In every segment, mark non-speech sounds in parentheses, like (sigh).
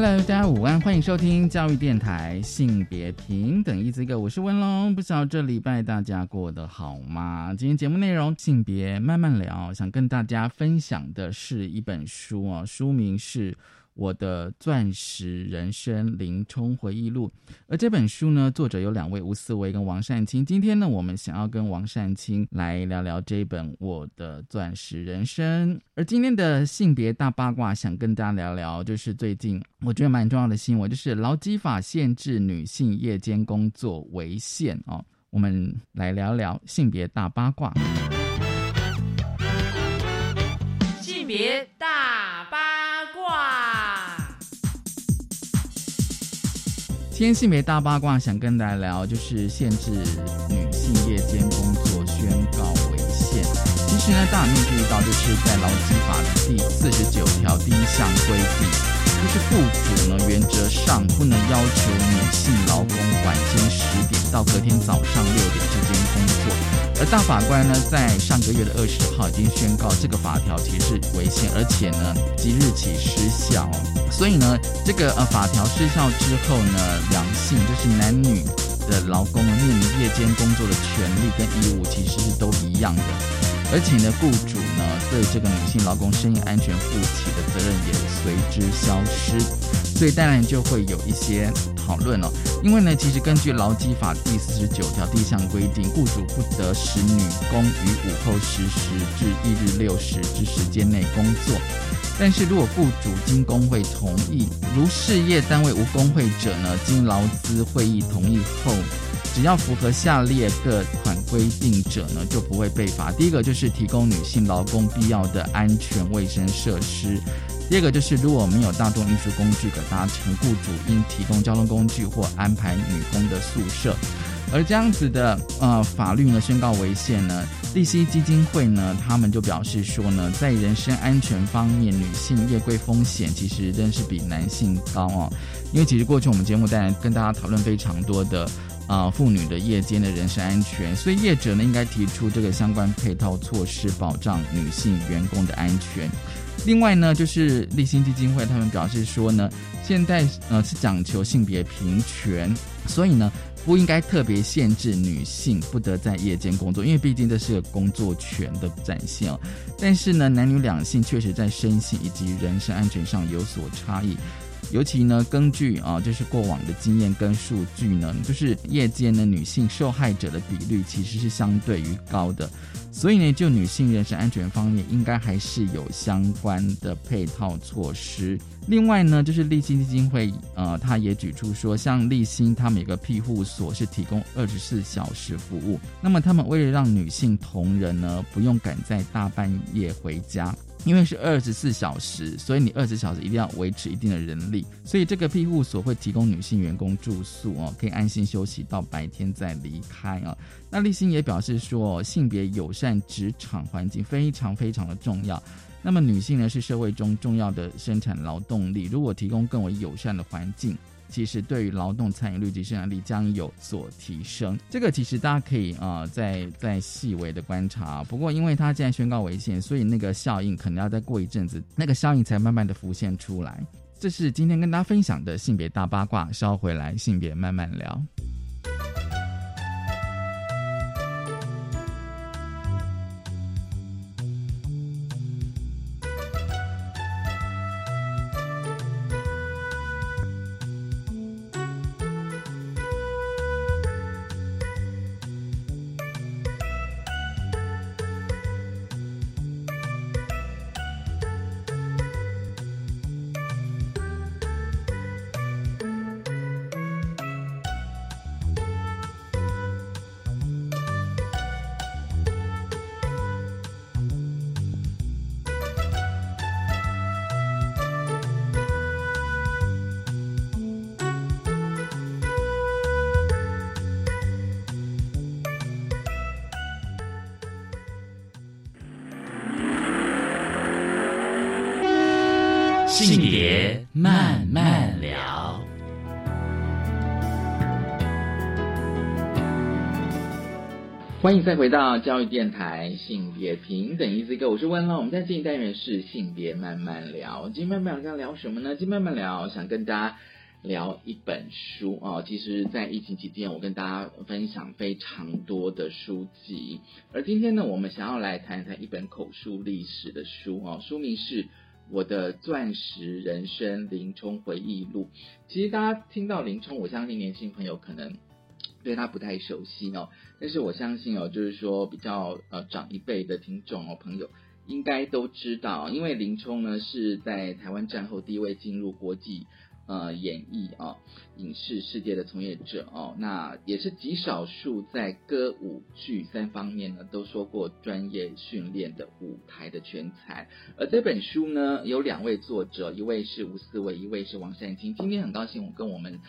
Hello，大家午安，欢迎收听教育电台性别平等一 Z 个，我是文龙。不知道这礼拜大家过得好吗？今天节目内容性别慢慢聊，想跟大家分享的是一本书啊，书名是。我的钻石人生林冲回忆录，而这本书呢，作者有两位吴思维跟王善清。今天呢，我们想要跟王善清来聊聊这本《我的钻石人生》。而今天的性别大八卦，想跟大家聊聊，就是最近我觉得蛮重要的新闻，就是劳基法限制女性夜间工作为限哦。我们来聊聊性别大八卦。性别大今天性别大八卦，想跟大家聊，就是限制女性夜间工作宣告违宪。其实呢，大家有注意到，就是在劳基法的第四十九条第一项规定，就是雇主呢原则上不能要求女性劳工晚间十点到隔天早上六点之间工作。而大法官呢，在上个月的二十号已经宣告，这个法条其实是违宪，而且呢，即日起失效。所以呢，这个呃法条失效之后呢，两性就是男女的劳工呢，面临夜间工作的权利跟义务其实是都一样的。而且呢，雇主呢，对这个女性劳工生命安全负起的责任也随之消失。所以当然就会有一些。讨论了，因为呢，其实根据劳基法第四十九条第一项规定，雇主不得使女工于午后十时至一日六时之时间内工作。但是如果雇主经工会同意，如事业单位无工会者呢，经劳资会议同意后，只要符合下列各款规定者呢，就不会被罚。第一个就是提供女性劳工必要的安全卫生设施。第二个就是，如果没有大众运输工具可搭乘，雇主应提供交通工具或安排女工的宿舍。而这样子的呃法律呢宣告违宪呢，利息基金会呢他们就表示说呢，在人身安全方面，女性夜归风险其实仍是比男性高哦。因为其实过去我们节目当然跟大家讨论非常多的啊妇女的夜间的人身安全，所以业者呢应该提出这个相关配套措施，保障女性员工的安全。另外呢，就是立新基金会他们表示说呢，现在呃是讲求性别平权，所以呢不应该特别限制女性不得在夜间工作，因为毕竟这是个工作权的展现哦。但是呢，男女两性确实在身心以及人身安全上有所差异。尤其呢，根据啊，就是过往的经验跟数据呢，就是夜间呢女性受害者的比率其实是相对于高的，所以呢，就女性人身安全方面，应该还是有相关的配套措施。另外呢，就是立新基金会，呃，他也举出说，像立新他们有个庇护所是提供二十四小时服务，那么他们为了让女性同仁呢不用赶在大半夜回家。因为是二十四小时，所以你二十小时一定要维持一定的人力，所以这个庇护所会提供女性员工住宿哦，可以安心休息到白天再离开啊。那立新也表示说，性别友善职场环境非常非常的重要。那么女性呢是社会中重要的生产劳动力，如果提供更为友善的环境。其实对于劳动参与率及生产力将有所提升，这个其实大家可以啊再再细微的观察。不过因为它现在宣告违宪，所以那个效应可能要再过一阵子，那个效应才慢慢的浮现出来。这是今天跟大家分享的性别大八卦，稍回来性别慢慢聊。性别慢慢聊。欢迎再回到教育电台性别平等一 Z 哥，我是温乐。我们在进单元是性别慢慢聊，今天慢慢聊聊什么呢？今天慢慢聊，想跟大家聊一本书哦。其实，在疫情期间，我跟大家分享非常多的书籍，而今天呢，我们想要来谈一谈一本口述历史的书哦，书名是《我的钻石人生林冲回忆录》。其实大家听到林冲，我相信年轻朋友可能。对他不太熟悉哦，但是我相信哦，就是说比较呃长一辈的听众哦朋友应该都知道，因为林冲呢是在台湾战后第一位进入国际呃演艺啊影视世界的从业者哦，那也是极少数在歌舞剧三方面呢都说过专业训练的舞台的全才。而这本书呢有两位作者，一位是吴思维，一位是王善清。今天很高兴我跟我们。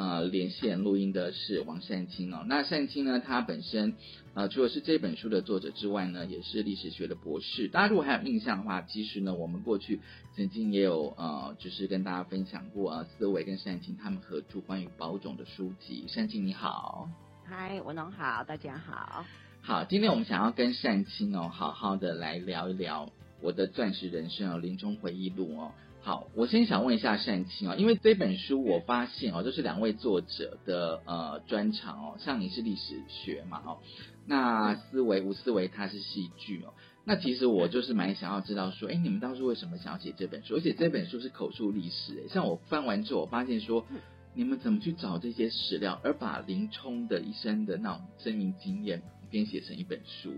呃，连线录音的是王善清哦。那善清呢，他本身呃，除了是这本书的作者之外呢，也是历史学的博士。大家如果还有印象的话，其实呢，我们过去曾经也有呃，就是跟大家分享过啊，思维跟善清他们合著关于保种的书籍。善清你好，嗨，文龙好，大家好。好，今天我们想要跟善清哦，好好的来聊一聊我的钻石人生哦，临终回忆录哦。好，我先想问一下善清哦，因为这本书我发现哦，这是两位作者的呃专长哦，像你是历史学嘛哦，那思维吴思维他是戏剧哦，那其实我就是蛮想要知道说，哎，你们当初为什么想要写这本书？而且这本书是口述历史，像我翻完之后，我发现说，你们怎么去找这些史料，而把林冲的一生的那种生命经验编写成一本书？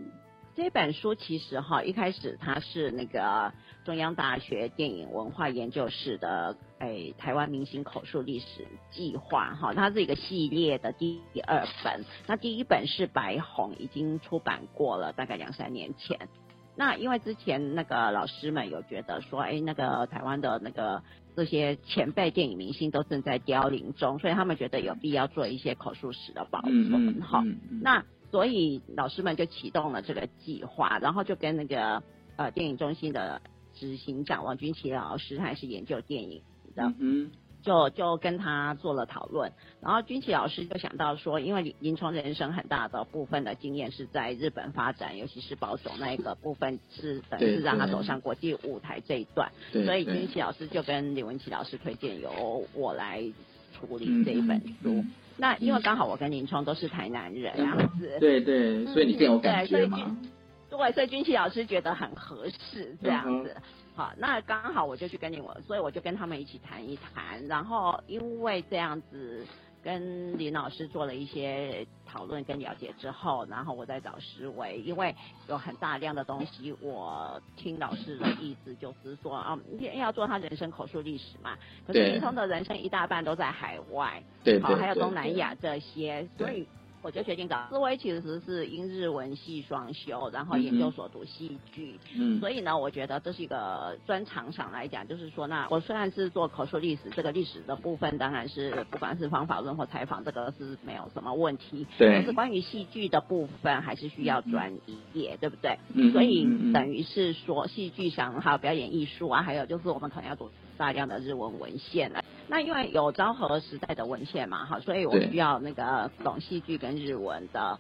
这本书其实哈，一开始它是那个中央大学电影文化研究室的诶台湾明星口述历史计划哈，它是一个系列的第二本。那第一本是白红，已经出版过了，大概两三年前。那因为之前那个老师们有觉得说，哎，那个台湾的那个这些前辈电影明星都正在凋零中，所以他们觉得有必要做一些口述史的保存哈。那所以老师们就启动了这个计划，然后就跟那个呃电影中心的执行长王军奇老师，他也是研究电影的，嗯，就就跟他做了讨论。然后军奇老师就想到说，因为林冲人生很大的部分的经验是在日本发展，尤其是保守那一个部分是等于是让他走上国际舞台这一段，所以军奇老师就跟李文琪老师推荐由我来处理这一本书。那因为刚好我跟林冲都是台南人，这样子，对对，所以你更有感觉嘛。对，所以军旗老师觉得很合适这样子。好，那刚好我就去跟你我，所以我就跟他们一起谈一谈，然后因为这样子。跟林老师做了一些讨论跟了解之后，然后我再找思维，因为有很大量的东西，我听老师的意思就是说啊，要做他人生口述历史嘛。可是林冲的人生一大半都在海外，对，好，还有东南亚这些，所以。我就决定找思维，其实是英日文系双修，然后研究所读戏剧，嗯，所以呢，我觉得这是一个专长上来讲，就是说，那我虽然是做口述历史，这个历史的部分当然是不管是方法论或采访，这个是没有什么问题，对，但是关于戏剧的部分还是需要专业，对不对？嗯，所以等于是说戏剧上还有表演艺术啊，还有就是我们可能要读大量的日文文献了。那因为有昭和时代的文献嘛，哈，所以我需要那个懂戏剧跟日文的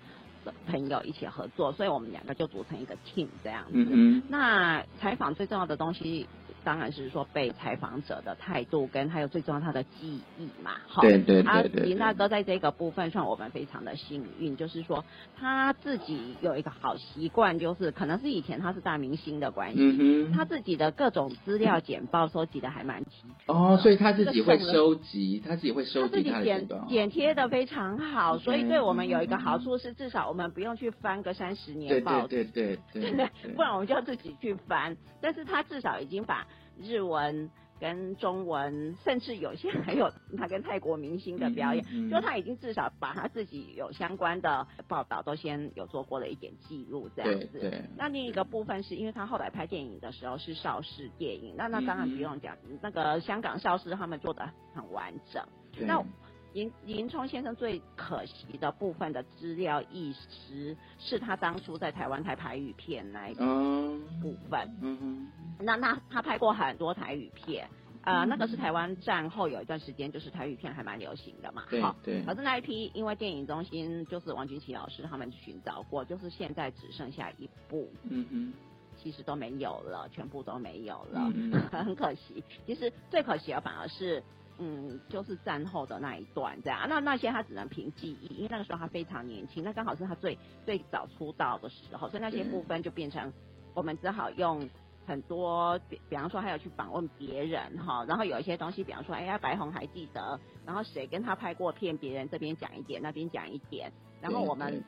朋友一起合作，所以我们两个就组成一个 team 这样子。那采访最重要的东西。当然是说被采访者的态度，跟还有最重要他的记忆嘛，哈。对对对对。林大哥在这个部分上，我们非常的幸运，就是说他自己有一个好习惯，就是可能是以前他是大明星的关系，他自己的各种资料简报收集的还蛮齐。哦，所以他自己会收集，他自己会收集他自己剪剪贴的非常好，所以对我们有一个好处是，至少我们不用去翻个三十年报对对对对对，(laughs) 不然我们就要自己去翻。但是他至少已经把。日文跟中文，甚至有些还有他跟泰国明星的表演，就他已经至少把他自己有相关的报道都先有做过了一点记录，这样子。那另一个部分是因为他后来拍电影的时候是邵氏电影，那那当然不用讲，那个香港邵氏他们做的很完整。那林林冲先生最可惜的部分的资料意识，是他当初在台湾台台语片那一部分。嗯哼。那那他拍过很多台语片，呃，那个是台湾战后有一段时间，就是台语片还蛮流行的嘛，对好对可是那一批，因为电影中心就是王君琪老师他们寻找过，就是现在只剩下一部，嗯嗯，其实都没有了，全部都没有了，嗯 (laughs) 很可惜。其实最可惜的反而是，嗯，就是战后的那一段这样。那那些他只能凭记忆，因为那个时候他非常年轻，那刚好是他最最早出道的时候，所以那些部分就变成我们只好用。很多，比比方说还有去访问别人哈，然后有一些东西，比方说，哎呀，白红还记得，然后谁跟他拍过片，别人这边讲一点，那边讲一点，然后我们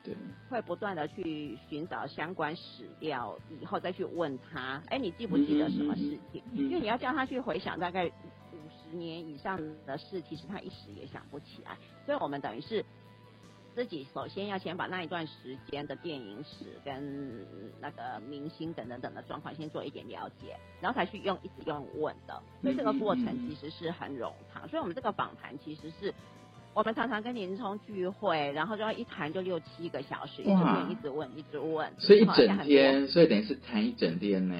会不断的去寻找相关史料，以后再去问他，哎，你记不记得什么事情？嗯因为你要叫他去回想大概年以上的事，其实他一时也想不起来。所以我们等于是自己首先要先把那一段时间的电影史跟那个明星等等等的状况先做一点了解，然后才去用一直用问的。所以这个过程其实是很冗长。所以我们这个访谈其实是。我们常常跟林冲聚会，然后就要一谈就六七个小时，一直问，一直问，一直问，所以一整天，所以等于是谈一整天呢。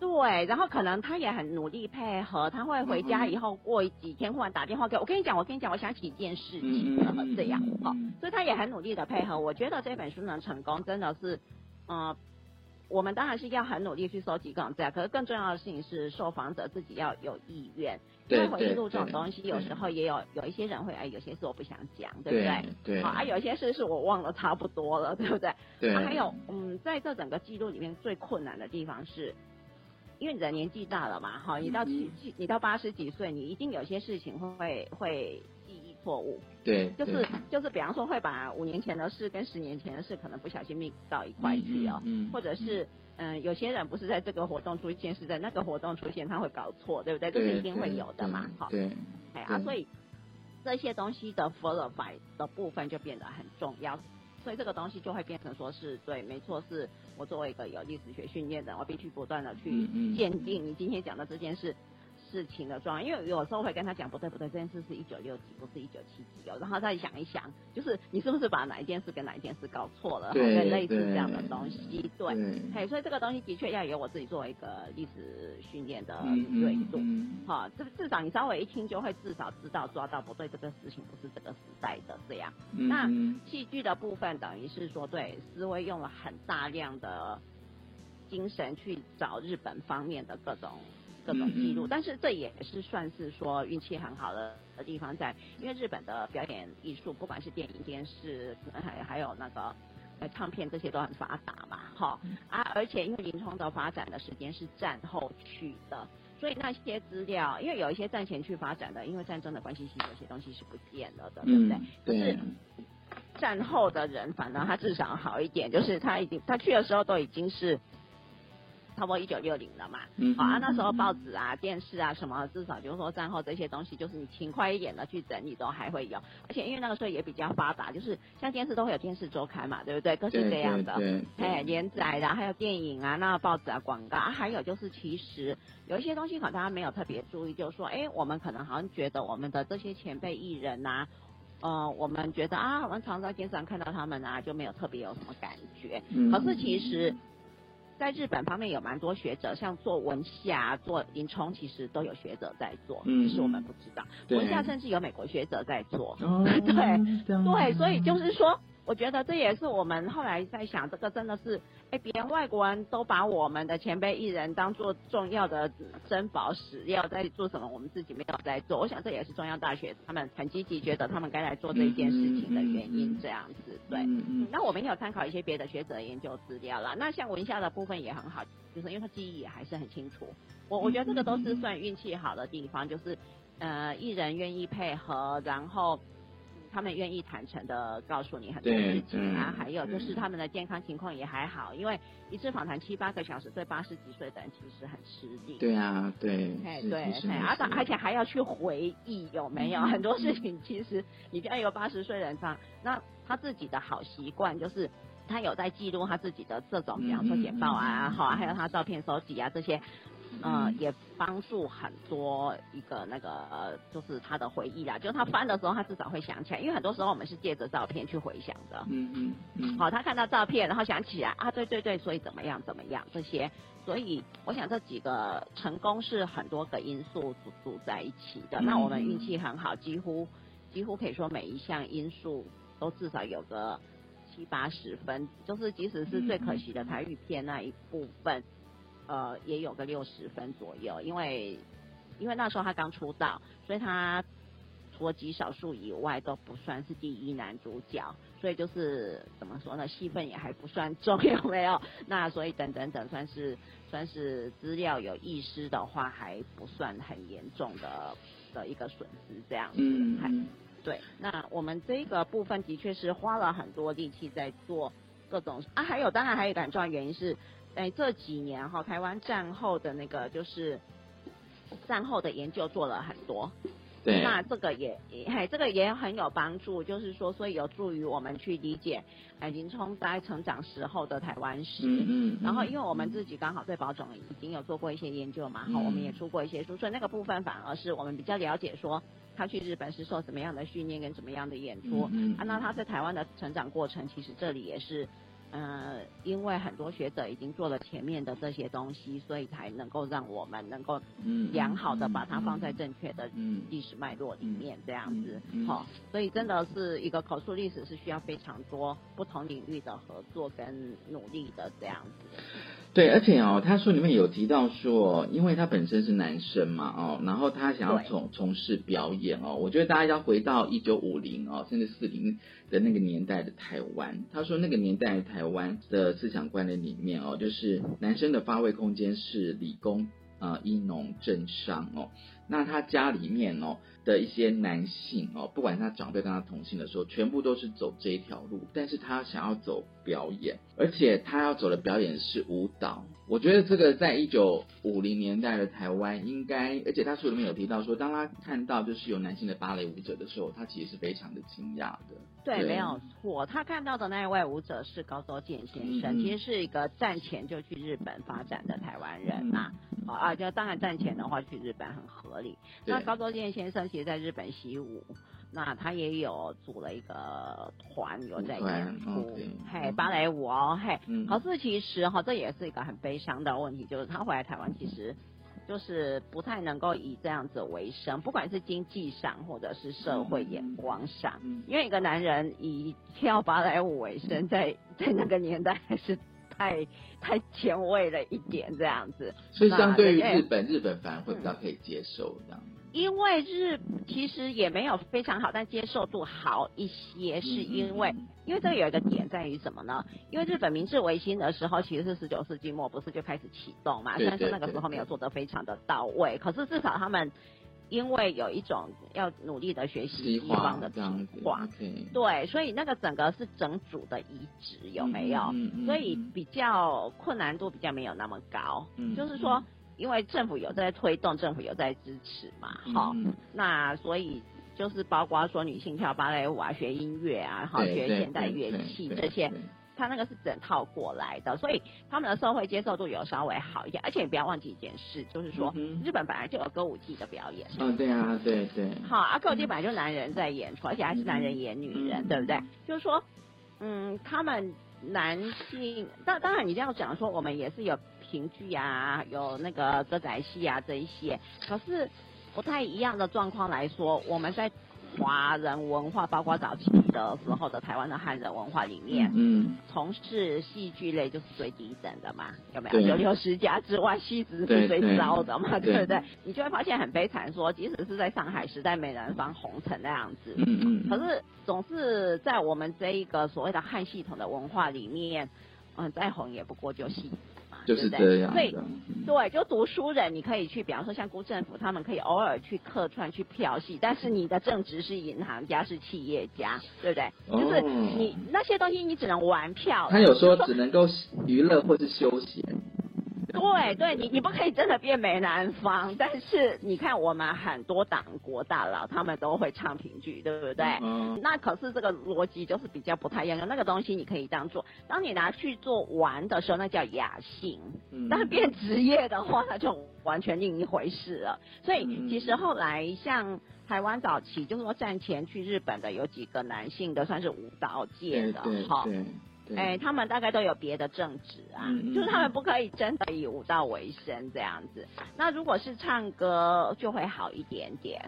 对，然后可能他也很努力配合，他会回家以后过几天忽然打电话给我，我跟你讲，我跟你讲，我想起一件事情了，这样哈、嗯所以他也很努力的配合。我觉得这本书能成功，真的是，嗯、我们当然是要很努力去收集各种资料，可是更重要的事情是受访者自己要有意愿。因对为回忆录这种对东西，有时候也有有一些人会哎，有些事我不想讲，对不对好啊，有一些事是我忘了差不多了，对不对？对，啊还有，嗯，在这整个记录里面最困难的地方是，因为你的年纪大了嘛，哈，你到七七，你到八十几岁，你一定有些事情会会记忆错误，对，就是就是，比方说会把五年前的事跟十年前的事可能不小心 mix 到一块去哦，嗯嗯或者是嗯，有些人不是在这个活动出现，是在那个活动出现，他会搞错，对不对？这是一定会有的嘛，哈，对，哎啊，所以这些东西的 follow by 的部分就变得很重要，所以这个东西就会变成说是对，没错，是我作为一个有历史学训练的，我必须不断的去鉴定你今天讲的这件事。事情的状况，因为有时候会跟他讲不对不对，这件事是一九六几，不是一九七几哦，然后再想一想，就是你是不是把哪一件事跟哪一件事搞错了，对类似这样的东西，对，对嘿，所以这个东西的确要由我自己作为一个历史训练的嗯锐度，嗯哈，这至少你稍微一听就会至少知道抓到不对，这个事情不是这个时代的这样。嗯那嗯。戏剧的部分等于是说，对思维用了很大量的精神去找日本方面的各种各种记录，嗯嗯但是这也是算是说运气很好的的地方在，因为日本的表演艺术，不管是电影、电视，可能还还有那个。呃，唱片这些都很发达嘛，哈啊，而且因为林冲的发展的时间是战后去的，所以那些资料，因为有一些战前去发展的，因为战争的关系，其实有些东西是不见了的，对不对？嗯，就是对，战后的人，反正他至少好一点，就是他已经他去的时候都已经是差不多一九六零了嘛。嗯好啊，那时候报纸啊、电视啊什么，至少就是说战后这些东西，就是你勤快一点的去整理，都还会有。而且因为那个时候也比较发达，就是像电视都会有电视周刊嘛，对不对？各式对各样的。对对哎，连载的，还有电影啊，那报纸啊、广告啊，还有就是其实有一些东西可能大家没有特别注意，就是说，哎，我们可能好像觉得我们的这些前辈艺人呐、呃，我们觉得啊，我们常在电视上看到他们啊，就没有特别有什么感觉。嗯可是其实，在日本方面有蛮多学者，像做文夏、做林冲，其实都有学者在做，嗯只是我们不知道。文夏甚至有美国学者在做。哦 (laughs) 对对，所以就是说，我觉得这也是我们后来在想，这个真的是，哎，别人外国人都把我们的前辈艺人当做重要的珍宝史料在做什么，我们自己没有在做。我想这也是中央大学他们很积极，觉得他们该来做这一件事情的原因，这样子，对。嗯嗯那我们也有参考一些别的学者研究资料啦。那像文夏的部分也很好，就是因为他记忆也还是很清楚。我我觉得这个都是算运气好的地方，就是呃艺人愿意配合，然后。嗯他们愿意坦诚的告诉你很多事情啊，还有就是他们的健康情况也还好，因为一次访谈七八个小时，对八十几岁的人其实很吃力。对啊，对，哎，对，而且而且还要去回忆，有没有、嗯很多事情？其实你不要一个八十岁人上，那他自己的好习惯就是他有在记录他自己的这种，比方说简报啊，好啊、还有他照片收集啊这些。呃，也帮助很多一个那个呃，就是他的回忆啦。就是他翻的时候，他至少会想起来，因为很多时候我们是借着照片去回想的。嗯嗯嗯，好，他看到照片，然后想起来啊，对对对，所以怎么样怎么样这些，所以我想这几个成功是很多个因素组组在一起的。那我们运气很好，几乎几乎可以说每一项因素都至少有个七八十分，就是即使是最可惜的台语片那一部分。呃，也有个六十分左右，因为因为那时候他刚出道，所以他除了极少数以外都不算是第一男主角，所以就是怎么说呢，戏份也还不算重，(laughs) 有没有？那所以等等等，算是算是资料有遗失的话，还不算很严重的的一个损失，这样子。嗯，对。那我们这个部分的确是花了很多力气在做各种啊，还有当然还有一个很重要原因是。哎，这几年哈，台湾战后的那个就是战后的研究做了很多，对，那这个也，哎，这个也很有帮助，就是说，所以有助于我们去理解哎林冲在成长时候的台湾史。嗯嗯。然后，因为我们自己刚好对宝总已经有做过一些研究嘛，哈，我们也出过一些书，所以那个部分反而是我们比较了解，说他去日本是受什么样的训练跟怎么样的演出。嗯。啊，那他在台湾的成长过程，其实这里也是。呃，因为很多学者已经做了前面的这些东西，所以才能够让我们能够良好的把它放在正确的历史脉络里面，这样子，好，所以真的是一个口述历史是需要非常多不同领域的合作跟努力的这样子。对，而且哦，他书里面有提到说，因为他本身是男生嘛，哦，然后他想要从从事表演哦，我觉得大家要回到一九五零哦，甚至四零的那个年代的台湾。他说那个年代台湾的思想观念里面哦，就是男生的发挥空间是理工啊、医农、政商哦。那他家里面哦的一些男性哦，不管他长辈跟他同性的时候，全部都是走这一条路，但是他想要走表演，而且他要走的表演是舞蹈。我觉得这个在一九五零年代的台湾应该，而且他书里面有提到说，当他看到就是有男性的芭蕾舞者的时候，他其实是非常的惊讶的。对，没有错，他看到的那一位舞者是高周健先生，其实是一个战前就去日本发展的台湾人嘛。啊，就当然战前的话去日本很合理。那高周健先生其实在日本习武，那他也有组了一个团，有在演出，嘿，芭蕾舞哦，嘿。可是其实哈，这也是一个很悲伤的问题，就是他回来台湾，其实就是不太能够以这样子为生，不管是经济上或者是社会眼光上，因为一个男人以跳芭蕾舞为生，在在那个年代还是。太太前卫了一点，这样子。所以相对于日本，日本反而会比较可以接受这样。因为日其实也没有非常好，但接受度好一些，是因为因为这个有一个点在于什么呢？因为日本明治维新的时候其实是十九世纪末，不是就开始启动嘛？虽然说那个时候没有做得非常的到位，可是至少他们。因为有一种要努力的学习西方的情况，对，所以那个整个是整组的移植有没有？所以比较困难度比较没有那么高。就是说，因为政府有在推动，政府有在支持嘛，哈，那所以就是包括说女性跳芭蕾舞啊，学音乐啊，哈，学现代乐器这些。他那个是整套过来的，所以他们的社会接受度有稍微好一点，而且你不要忘记一件事，就是说日本本来就有歌舞伎的表演。嗯，对啊，对对。好，啊，歌舞伎本来就男人在演出，而且还是男人演女人，对不对？就是说，嗯，他们男性，当当然你这样讲说，我们也是有评剧啊，有那个歌仔戏啊这一些，可是不太一样的状况来说，我们在。华人文化，包括早期的时候的台湾的汉人文化里面，嗯，从事戏剧类就是最低等的嘛，有没有？有六十家之外，戏子是最糟的嘛，对不对？你就会发现很悲惨，说即使是在上海时代美人坊红成那样子，嗯嗯，可是总是在我们这一个所谓的汉系统的文化里面，嗯，再红也不过就戏。就是这样，所以对，就读书人，你可以去，比方说像辜政府，他们可以偶尔去客串去票戏，但是你的正职是银行家，是企业家，对不对？就是你那些东西，你只能玩票。他有说只能够娱乐或是休闲。对对，你你不可以真的变梅兰芳，但是你看我们很多党国大佬，他们都会唱评剧，对不对？嗯那可是这个逻辑就是比较不太一样，那个东西你可以这样做，当你拿去做玩的时候，那叫雅兴。嗯但变职业的话，那就完全另一回事了。所以嗯其实后来像台湾早期，就是说战前去日本的有几个男性的，算是舞蹈界的哈。哎、他们大概都有别的正职啊，就是他们不可以真的以舞蹈为生这样子。那如果是唱歌，就会好一点点。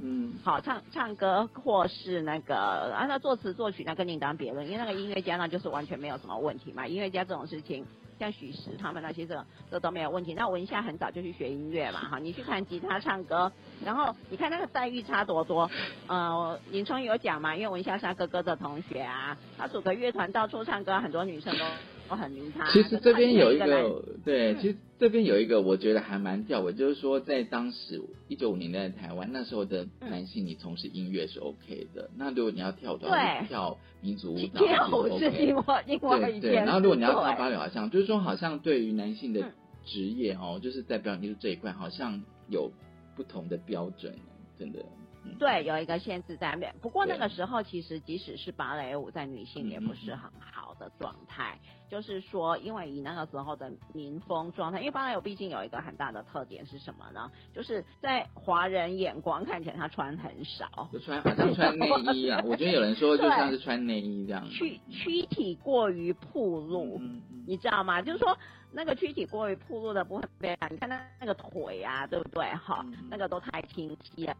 嗯好，唱唱歌或是那个啊，那作词作曲那跟另当别论，因为那个音乐家那就是完全没有什么问题嘛。音乐家这种事情，像许石他们那些这这都没有问题。那文夏很早就去学音乐嘛，哈，你去弹吉他唱歌，然后你看那个待遇差多多。呃，林冲有讲嘛，因为文潇是他哥哥的同学啊，他组个乐团到处唱歌，很多女生都都很迷他。其实这边有一个，对，嗯其实这边有一个，我觉得还蛮吊诡，就是说在当时一九五年代的台湾，那时候的男性，你从事音乐是 OK 的。那如果你要跳的话，对你跳民族舞蹈跳舞是 OK 另外另外对对，一。然后如果你要跳芭蕾，好像就是说，好像对于男性的嗯职业哦，就是在表演艺术这一块，好像有不同的标准，真的。嗯，对，有一个限制在面。不过那个时候，其实即使是芭蕾舞，在女性也不是很好的状态。就是说，因为以那个时候的民风状态，因为芭蕾舞毕竟有一个很大的特点是什么呢？就是在华人眼光看起来，她穿很少，就穿好像穿内衣啊，(laughs) 我觉得有人说就像是穿内衣这样。躯躯体过于暴露。你知道吗？就是说那个躯体过于暴露的部分，你看那那个腿啊，对不对？哈嗯，那个都太清晰了。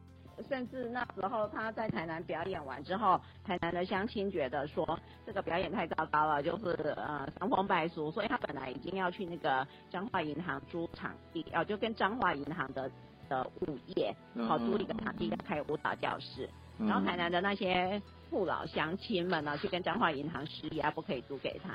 甚至那时候他在台南表演完之后，台南的乡亲觉得说这个表演太糟糕了，就是呃伤风败俗，所以他本来已经要去那个彰化银行租场地，哦、就跟彰化银行的的物业，好、嗯租一个场地开舞蹈教室。嗯然后台南的那些父老乡亲们呢，去跟彰化银行施压，不可以租给他，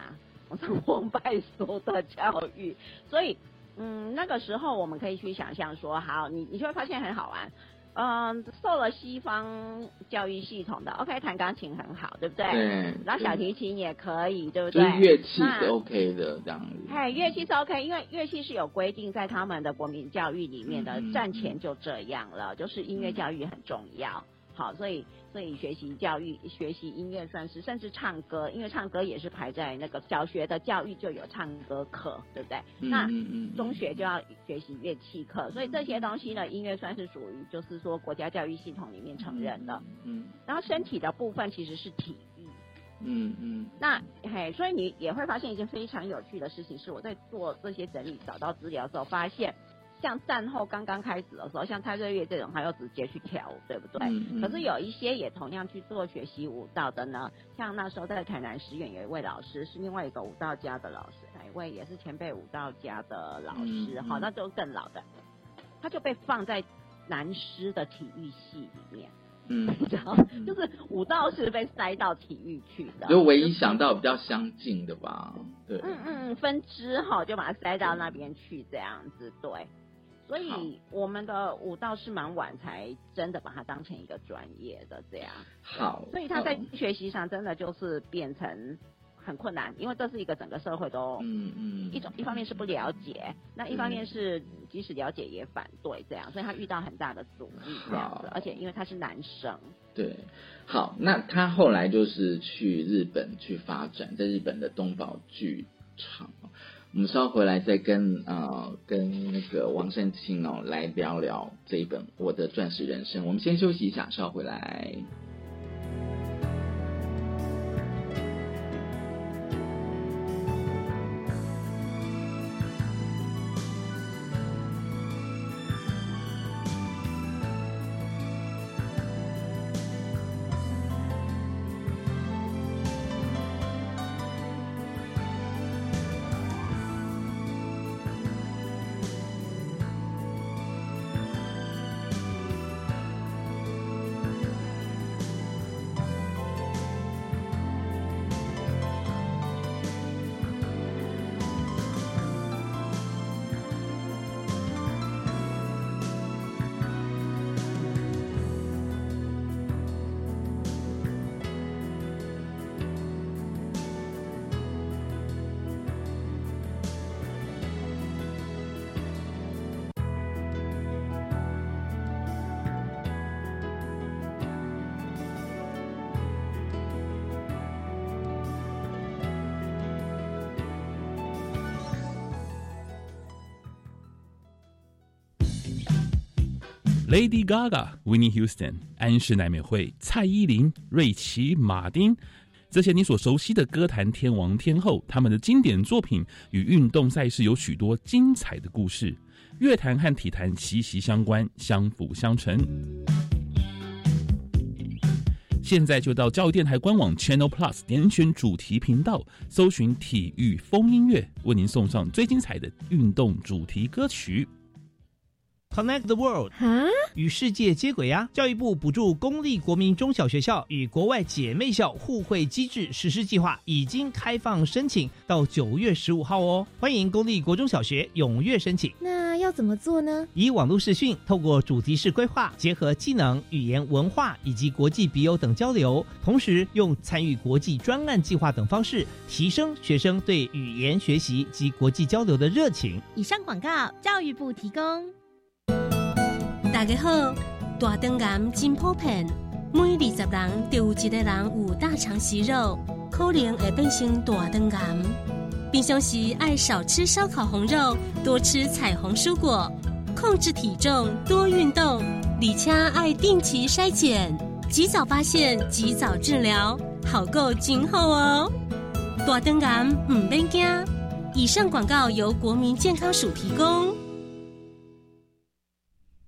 伤风败俗的教育。所以，嗯，那个时候我们可以去想象说，好，你你就会发现很好玩。嗯，受了西方教育系统的，OK，弹钢琴很好，对不对？对然后小提琴也可以，对不对？就是乐器是 OK 的这样子。哎，乐器是 OK，因为乐器是有规定在他们的国民教育里面的，战前就这样了，就是音乐教育很重要。好，所以所以学习教育、学习音乐算是，甚至唱歌，因为唱歌也是排在那个小学的教育就有唱歌课，对不对？嗯那中学就要学习乐器课，所以这些东西呢，音乐算是属于就是说国家教育系统里面承认的。。嗯然后身体的部分其实是体育。嗯嗯那嘿，所以你也会发现一件非常有趣的事情，是我在做这些整理、找到资料的时候，发现像战后刚刚开始的时候，像蔡瑞月这种，他又直接去跳舞，对不对？嗯嗯。可是有一些也同样去做学习舞蹈的呢，像那时候在台南实验有一位老师，是另外一个舞蹈家的老师，哪一位也是前辈舞蹈家的老师，好、那就更老的，他就被放在南师的体育系里面。嗯，你知道，就是舞蹈是被塞到体育去的，就唯一想到比较相近的吧，对，嗯嗯，分支哈，就把它塞到那边去，这样子对。所以我们的舞蹈是蛮晚才真的把它当成一个专业的这样，好，所以他在嗯。学习上真的就是变成很困难，因为这是一个整个社会都嗯嗯。一种一方面是不了解，那一方面是即使了解也反对这样，所以他遇到很大的阻力这样子好，而且因为他是男生，对，好，那他后来就是去日本去发展，在日本的东宝剧场。我们稍后回来再跟呃跟那个王善清哦来聊聊这一本《我的钻石人生》。我们先休息一下，稍后回来。Lady Gaga、Winnie Houston、安室奈美惠、蔡依林、瑞奇·马丁，这些你所熟悉的歌坛天王天后，他们的经典作品与运动赛事有许多精彩的故事。乐坛和体坛息息相关，相辅相成。现在就到教育电台官网 Channel Plus 点选主题频道，搜寻体育风音乐，为您送上最精彩的运动主题歌曲。Connect the world，哈，与世界接轨呀！教育部补助公立国民中小学校与国外姐妹校互惠机制实施计划已经开放申请，到九月十五号哦。欢迎公立国中小学踊跃申请。那要怎么做呢？以网络视讯，透过主题式规划，结合技能、语言、文化以及国际笔友等交流，同时用参与国际专案计划等方式，提升学生对语言学习及国际交流的热情。以上广告，教育部提供。大家好，大肠癌真普遍，每二十人就有一个人有大肠息肉，可能会变成大肠癌。平常时爱少吃烧烤红肉，多吃彩虹蔬果，控制体重，多运动，而且爱定期筛检，及早发现，及早治疗，好够今后哦。大肠癌唔免惊。以上广告由国民健康署提供。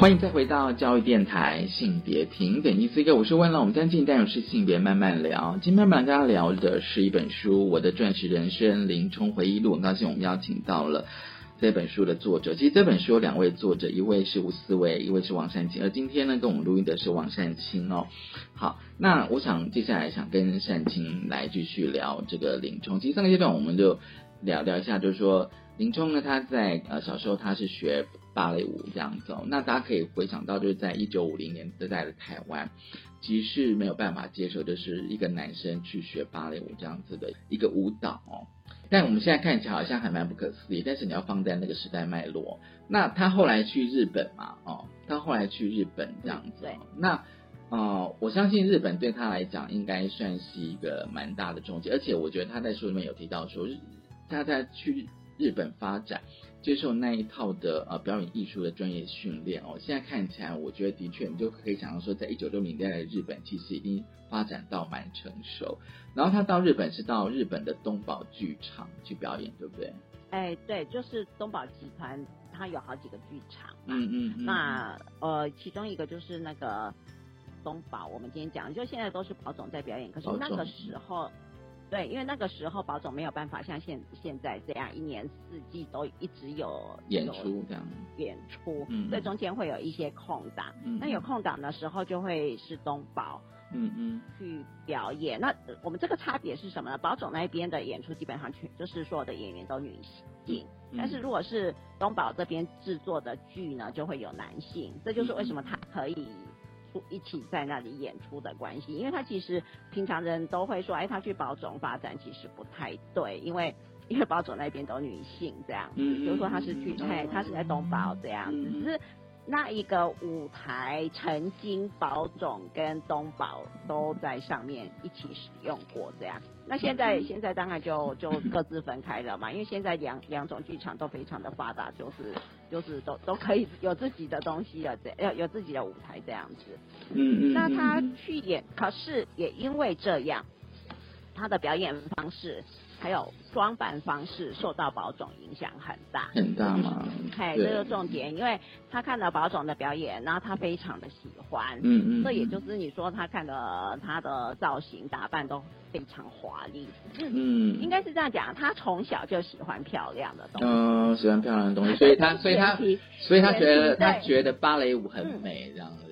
欢迎再回到教育电台性别平等一四个，我是温乐。我们今天进单元是性别慢慢聊。今天我们跟大家聊的是一本书《我的钻石人生：林冲回忆录》。很高兴我们邀请到了这本书的作者。其实这本书有两位作者，一位是吴思维，一位是王善清。而今天呢，跟我们录音的是王善清哦。好，那我想接下来想跟善清来继续聊这个林冲。其实上个阶段我们就聊聊一下，就是说林冲呢，他在呃小时候他是学芭蕾舞这样子哦。那大家可以回想到，就是在一九五零年代的台湾，其实是没有办法接受，就是一个男生去学芭蕾舞这样子的一个舞蹈哦。但我们现在看起来好像还蛮不可思议，但是你要放在那个时代脉络。那他后来去日本嘛，哦，他后来去日本这样子、对哦。那呃，我相信日本对他来讲应该算是一个蛮大的冲击，而且我觉得他在书里面有提到说，日他在去日本发展，接受那一套的呃表演艺术的专业训练哦。现在看起来，我觉得的确你就可以想到说，在一九六零年代的日本其实已经发展到蛮成熟。然后他到日本是到日本的东宝剧场去表演，对不对？哎，对，就是东宝集团，它有好几个剧场嘛。嗯嗯嗯。那呃，其中一个就是那个东宝，我们今天讲，就现在都是宝总在表演，可是那个时候，对，因为那个时候宝总没有办法像现现在这样一年四季都一直有演出这样。演出，嗯所以中间会有一些空档。嗯那有空档的时候，就会是东宝嗯嗯去表演。那呃我们这个差别是什么呢？宝总那边的演出基本上全就是所有的演员都女性，嗯但是如果是东宝这边制作的剧呢，就会有男性。这就是为什么他可以出一起在那里演出的关系，因为他其实平常人都会说，哎，他去宝总发展其实不太对，因为。因为宝总那边都女性这样比如说他是去，嗯哎，他是在东宝这样子，嗯只是那一个舞台曾经宝总跟东宝都在上面一起使用过这样。那现在现在当然就就各自分开了嘛，因为现在两两种剧场都非常的发达，就是就是都都可以有自己的东西了，这要有自己的舞台这样子。嗯嗯。那他嗯去演，可是也因为这样，他的表演方式还有装扮方式受到宝总影响很大。很大吗？嘿，对这个重点，因为他看了宝总的表演，然后他非常的喜欢。嗯嗯，这也就是你说他看的他的造型打扮都非常华丽。嗯，应该是这样讲，他从小就喜欢漂亮的东西。嗯，喜欢漂亮的东西，所以他所以他所以他觉得他觉得芭蕾舞很美，这样子。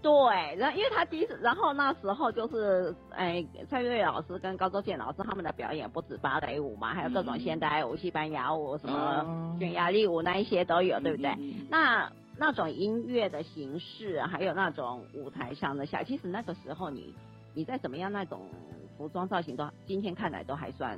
对，然后因为他第一次，然后那时候就是，哎，蔡瑞老师跟高周健老师他们的表演不止芭蕾舞嘛，还有各种现代舞、西班牙舞、什么哦匈牙利舞那一些都有，对不对？那那种音乐的形式，还有那种舞台上的下，其实那个时候你你再怎么样那种服装造型都，今天看来都还算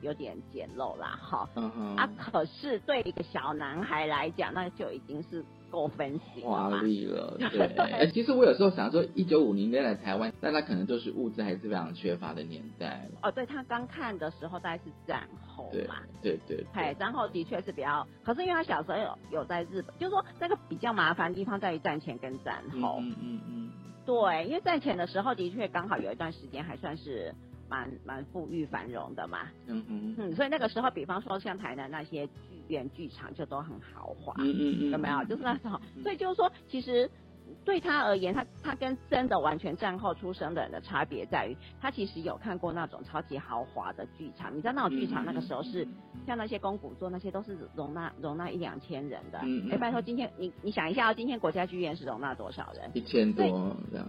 有点简陋啦，哈。嗯嗯，啊，可是对一个小男孩来讲，那就已经是够分析华。丽了，对。哎，其实我有时候想说，一九五零年来台湾，但他可能就是物质还是非常缺乏的年代。哦，对他刚看的时候大概是战后对嘛。对对哎，对，战后的确是比较，可是因为他小时候有有在日本，就是说那个比较麻烦的地方在于战前跟战后。嗯嗯嗯对，因为战前的时候的确刚好有一段时间还算是蛮蛮富裕繁荣的嘛。嗯嗯嗯，所以那个时候，比方说像台南那些剧院剧场就都很豪华。嗯嗯嗯，有没有？就是那种，所以就是说，其实对他而言，他他跟真的完全战后出生的人的差别在于，他其实有看过那种超级豪华的剧场。你知道那种剧场那个时候是像那些公古座那些都是容纳容纳一两千人的。哎，拜托，今天你你想一下哦，今天国家剧院是容纳多少人？一千多这样。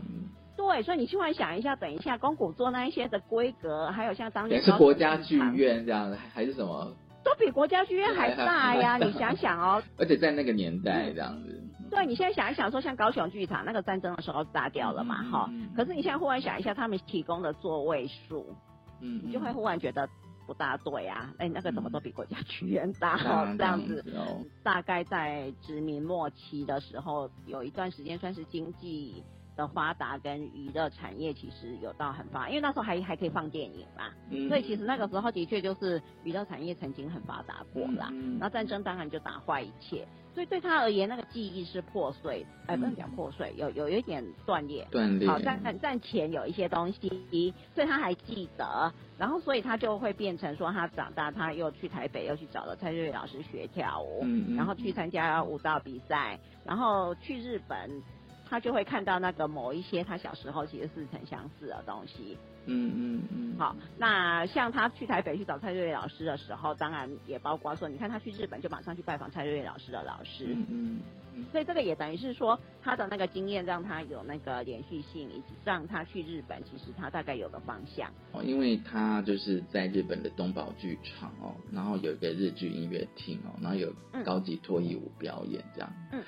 对，所以你去幻想一下，等一下公古座那一些的规格，还有像当年也是国家剧院这样，还是什么？都比国家剧院还大呀！(laughs) 你想想哦，而且在那个年代这样子。对你现在想一想，说像高雄剧场那个战争的时候炸掉了嘛，哈、可是你现在忽然想一下，他们提供的座位数，嗯，你就会忽然觉得不大对啊，哎、那个怎么都比国家剧院大这样子。哦。大概在殖民末期的时候，有一段时间算是经济的发达跟娱乐产业其实有到很发达，因为那时候还还可以放电影嘛，嗯所以其实那个时候的确就是娱乐产业曾经很发达过啦。嗯那战争当然就打坏一切，所以对他而言，那个记忆是破碎，哎、不能讲破碎，有有一点断裂。断裂。好，战战前有一些东西，所以他还记得，然后所以他就会变成说，他长大他又去台北，又去找了蔡瑞老师学跳舞，然后去参加舞蹈比赛，然后去日本，他就会看到那个某一些他小时候其实似曾相似的东西。嗯嗯嗯。好，那像他去台北去找蔡瑞老师的时候，当然也包括说，你看他去日本就马上去拜访蔡瑞老师的老师，嗯嗯嗯所以这个也等于是说他的那个经验让他有那个连续性，以及让他去日本，其实他大概有个方向。哦，因为他就是在日本的东宝剧场哦，然后有一个日剧音乐厅哦，然后有嗯高级脱衣舞表演这样。嗯嗯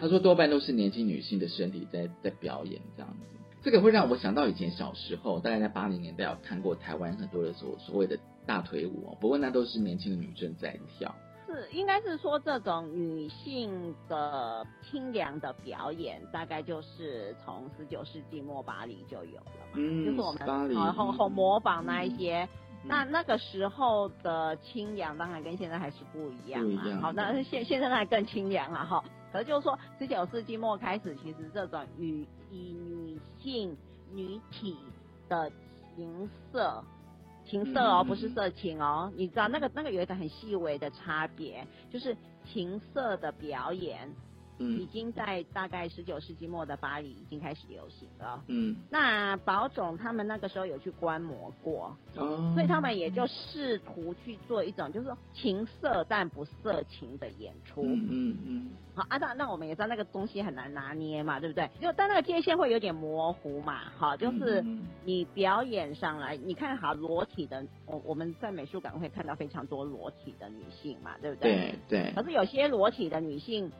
他说多半都是年轻女性的身体在在表演这样子。这个会让我想到以前小时候，大概在八零年代有看过台湾很多的所所谓的大腿舞哦，不过那都是年轻的女生在跳。是，应该是说这种女性的清凉的表演，大概就是从十九世纪末巴黎就有了嘛，嗯就是我们巴黎好后后模仿那一嗯些。那那个时候的清凉，当然跟现在还是不一样嘛不一。样好，那现现在那更清凉了哈。可是就是说，十九世纪末开始，其实这种与以女性女体的情色，情色哦，嗯不是色情哦。你知道那个那个有一个很细微的差别，就是情色的表演已嗯经在大概十九世纪末的巴黎已经开始流行了。嗯那宝总他们那个时候有去观摩过，哦，所以他们也就试图去做一种就是说情色但不色情的演出。嗯嗯嗯好啊，那那我们也知道那个东西很难拿捏嘛，对不对？就但那个界限会有点模糊嘛，好，就是嗯你表演上来，你看好裸体的，我我们在美术馆会看到非常多裸体的女性嘛，对不对？对对可是有些裸体的女性，嗯，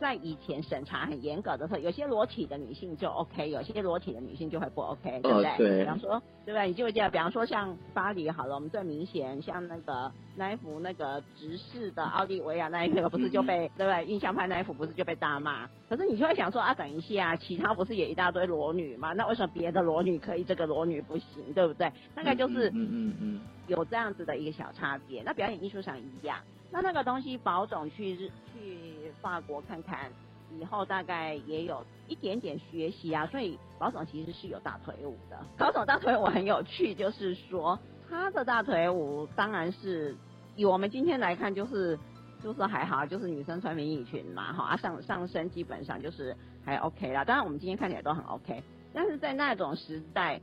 在以前审查很严格的时候，有些裸体的女性就 OK，有些裸体的女性就会不 OK，对不对？哦对比方说，对不对？你就会记得？比方说像巴黎好了，我们最明显像那个那一幅那个直视的奥利维亚那一个，不是就被、对不对？印象派那一幅不是就被大骂？可是你就会想说啊，等一下，其他不是也一大堆裸女吗？那为什么别的裸女可以，这个裸女不行？对不对？大概就是嗯嗯嗯有这样子的一个小差别。那表演艺术上一样，那那个东西，宝总去日去法国看看，以后大概也有一点点学习啊，所以宝总其实是有大腿舞的。(laughs) 宝总大腿舞很有趣，就是说他的大腿舞当然是以我们今天来看，就是就是还好，就是女生穿迷你裙嘛，哈，啊上上身基本上就是还 OK 啦。当然我们今天看起来都很 OK，但是在那种时代。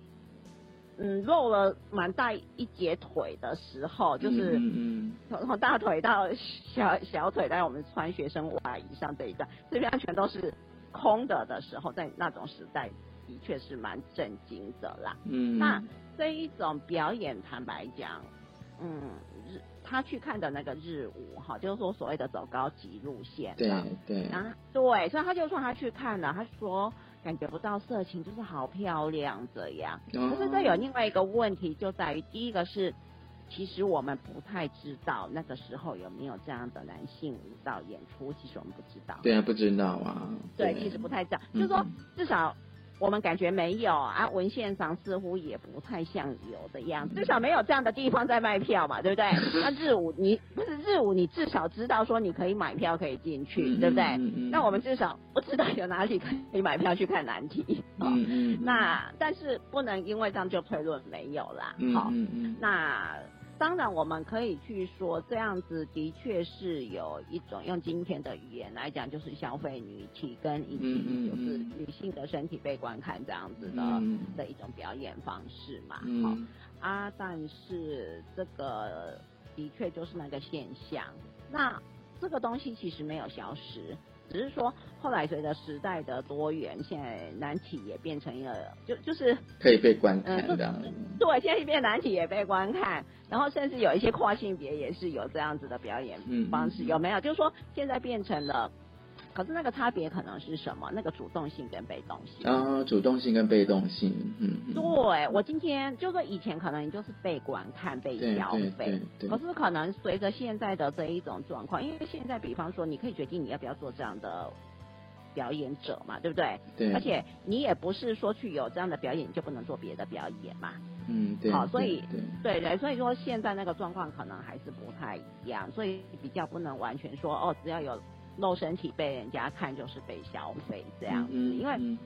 嗯，露了蛮大一截腿的时候，就是从从大腿到小小腿，在我们穿学生袜以上这一段，这边全都是空的的时候，在那种时代的确是蛮震惊的啦。嗯，那这一种表演，坦白讲，嗯，日他去看的那个日舞哈，就是说所谓的走高级路线，对对，然后对，所以他就说他去看了，他说。感觉不到色情，就是好漂亮这样。可是这有另外一个问题，就在于第一个是，其实我们不太知道那个时候有没有这样的男性舞蹈演出，其实我们不知道。对啊，不知道啊。对，其实不太知道，就是说至少。我们感觉没有啊，文献上似乎也不太像有的样子，至少没有这样的地方在卖票嘛，对不对？(laughs) 那日舞你不是日舞，你至少知道说你可以买票可以进去，对不对？那我们至少不知道有哪里可以买票去看难题。那但是不能因为这样就推论没有啦。好，那。当然，我们可以去说，这样子的确是有一种用今天的语言来讲，就是消费女体跟以及就是女性的身体被观看这样子的的一种表演方式嘛。好啊，但是这个的确就是那个现象。那这个东西其实没有消失。只是说，后来随着时代的多元，现在难题也变成一个，就就是可以被观看这样。对，现在变难题也被观看，然后甚至有一些跨性别也是有这样子的表演方式，有没有？就是说，现在变成了。可是那个差别可能是什么？那个主动性跟被动性啊，主动性跟被动性，嗯，对我今天就说以前可能你就是被观看、被消费，可是可能随着现在的这一种状况，因为现在比方说你可以决定你要不要做这样的表演者嘛，对不对？对。而且你也不是说去有这样的表演就不能做别的表演嘛，嗯，对。好，所以对对，所以说现在那个状况可能还是不太一样，所以比较不能完全说哦，只要有。露身体被人家看就是被消费这样子，因为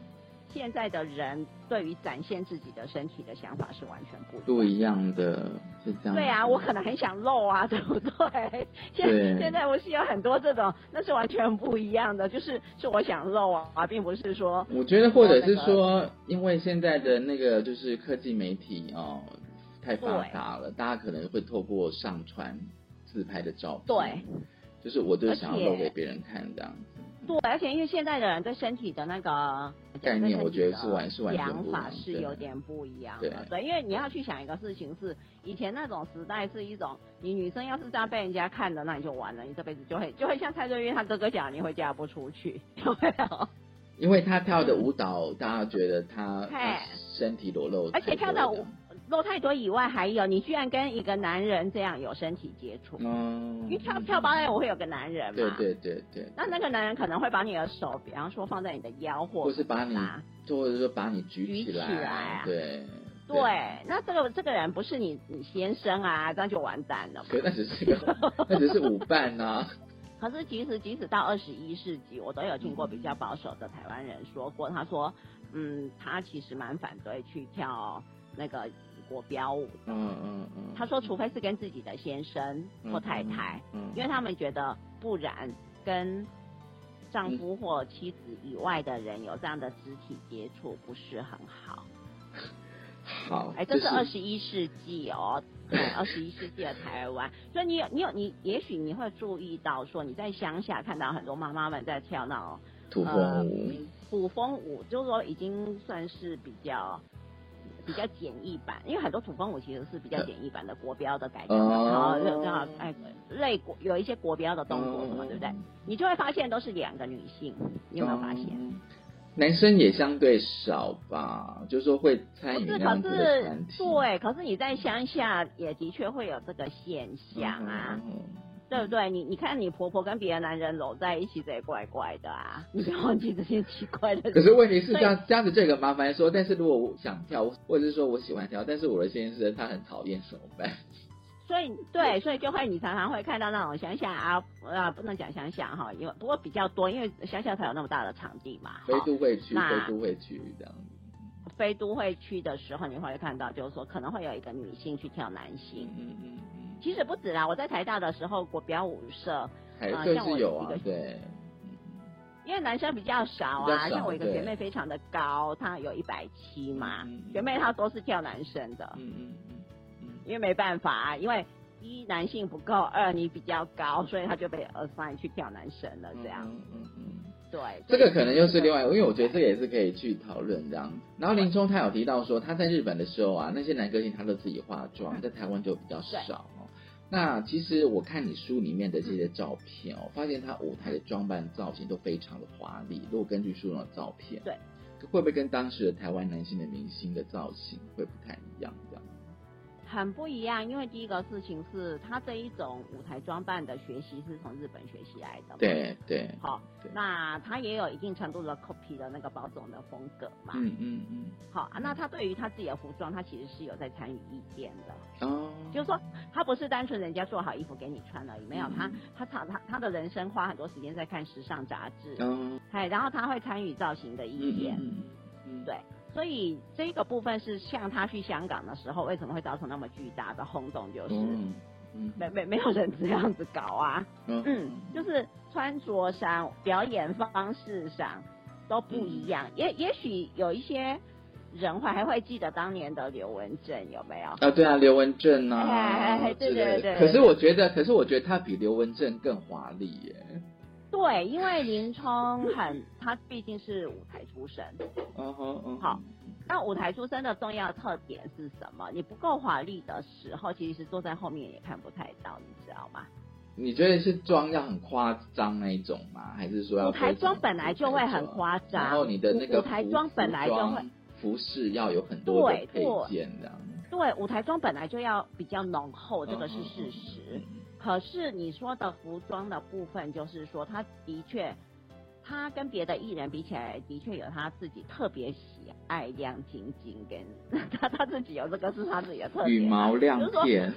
现在的人对于展现自己的身体的想法是完全不不一样的，是这样。对啊，我可能很想露啊，对不对？现现在我是有很多这种，那是完全不一样的，就是是我想露啊，并不是说。我觉得或者是说，因为现在的那个就是科技媒体哦太发达了，大家可能会透过上传自拍的照片。对。就是我就是想要露给别人看这样子。对，而且因为现在的人对身体的那个概念，我觉得是完是完想法是有点不一样的。对，因为你要去想一个事情是，以前那种时代是一种，你女生要是这样被人家看的，那你就完了，你这辈子就会就会像蔡瑞玉她哥哥讲，你会嫁不出去，(laughs) 有没有？因为他跳的舞蹈，大家觉得他身体裸露，而且跳的舞。露太多以外，还有你居然跟一个男人这样有身体接触，嗯，因为跳跳芭蕾舞会有个男人嘛，对对对对，那那个男人可能会把你的手，比方说放在你的腰，或是把你，或者说把你举起来，对对，那这个这个人不是你你先生啊，这样就完蛋了，可那只是个，(laughs) 那只是舞伴呐。(laughs) 可是其实即使到二十一世纪，我都有听过比较保守的台湾人说过，他说，嗯，他其实蛮反对去跳那个。国标舞，嗯嗯嗯，他说，除非是跟自己的先生或太太，嗯，因为他们觉得不然跟丈夫或妻子以外的人有这样的肢体接触不是很好。好，哎，这是二十一世纪哦，对，(laughs) 二十一世纪的台湾，所以你有你有你，也许你会注意到说你在乡下看到很多妈妈们在跳那种土风舞，土风舞就是说已经算是比较。比较简易版，因为很多土风舞其实是比较简易版的国标的改编，好，正好哎，类国有一些国标的动作什么，对不对？你就会发现都是两个女性，你有没有发现？男生也相对少吧，就是说会参与这样子的团体。对，可是你在乡下也的确会有这个现象啊。对不对？你你看，你婆婆跟别的男人搂在一起，这也怪怪的啊！你不要忘记这些奇怪的。可是问题是这样，这样子这个麻烦说，但是如果我想跳，或者是说我喜欢跳，但是我的先生他很讨厌，怎么办？(laughs) 所以对，所以就会你常常会看到那种乡下啊啊，不能讲乡下哈，因为不过比较多，因为乡下才有那么大的场地嘛。非都会区，那非都会区这样子。非都会区的时候，你会看到就是说可能会有一个女性去跳男性。嗯嗯嗯，其实不止啦，我在台大的时候，国标舞社，还对啊像我是有啊对，因为男生比较少啊，少像我一个对。学妹非常的高，她有一百七嘛，学妹她都是跳男生的，嗯嗯嗯嗯，因为没办法啊，因为一男性不够，二你比较高，所以她就被 assign 去跳男生了，这样，嗯嗯嗯。对，这个可能又是另外，因为我觉得这个也是可以去讨论这样。然后林冲他有提到说，他在日本的时候啊，那些男歌星他都自己化妆，在台湾就比较少。哦。那其实我看你书里面的这些照片哦，发现他舞台的装扮造型都非常的华丽。如果根据书中的照片，对，会不会跟当时的台湾男性的明星的造型会不太一样？这样？很不一样，因为第一个事情是他这一种舞台装扮的学习是从日本学习来的嘛，对对，好对，那他也有一定程度的 copy 的那个保总的风格嘛，嗯嗯嗯，好，啊那他对于他自己的服装，他其实是有在参与意见的，哦，就是说他不是单纯人家做好衣服给你穿而已，没有嗯他他他他他的人生花很多时间在看时尚杂志，嗯，哎，然后他会参与造型的意见，嗯嗯，对，所以这个部分是像他去香港的时候，为什么会造成那么巨大的轰动，就是。没没没有人这样子搞啊，嗯嗯，就是穿着上、表演方式上都不一嗯样。也也许有一些人会还会记得当年的刘文正有没有？啊，对啊，刘文正啊，哎哎哎对对对可是我觉得，可是我觉得他比刘文正更华丽耶。对，因为林冲很，他毕竟是舞台出身。嗯哼嗯，好，那舞台出身的重要特点是什么？你不够华丽的时候，其实坐在后面也看不太到，你知道吗？你觉得是妆要很夸张那一种吗？还是说要舞台妆本来就会很夸张，然后你的那个舞台服妆本来就会。服饰要有很多的对配件这样。对，舞台妆本来就要比较浓厚，这个是嗯事实。可是你说的服装的部分，就是说他的确，他跟别的艺人比起来，的确有他自己特别喜爱亮晶晶，跟他 (laughs) 他自己有这个是他自己的特点啊。羽毛亮片，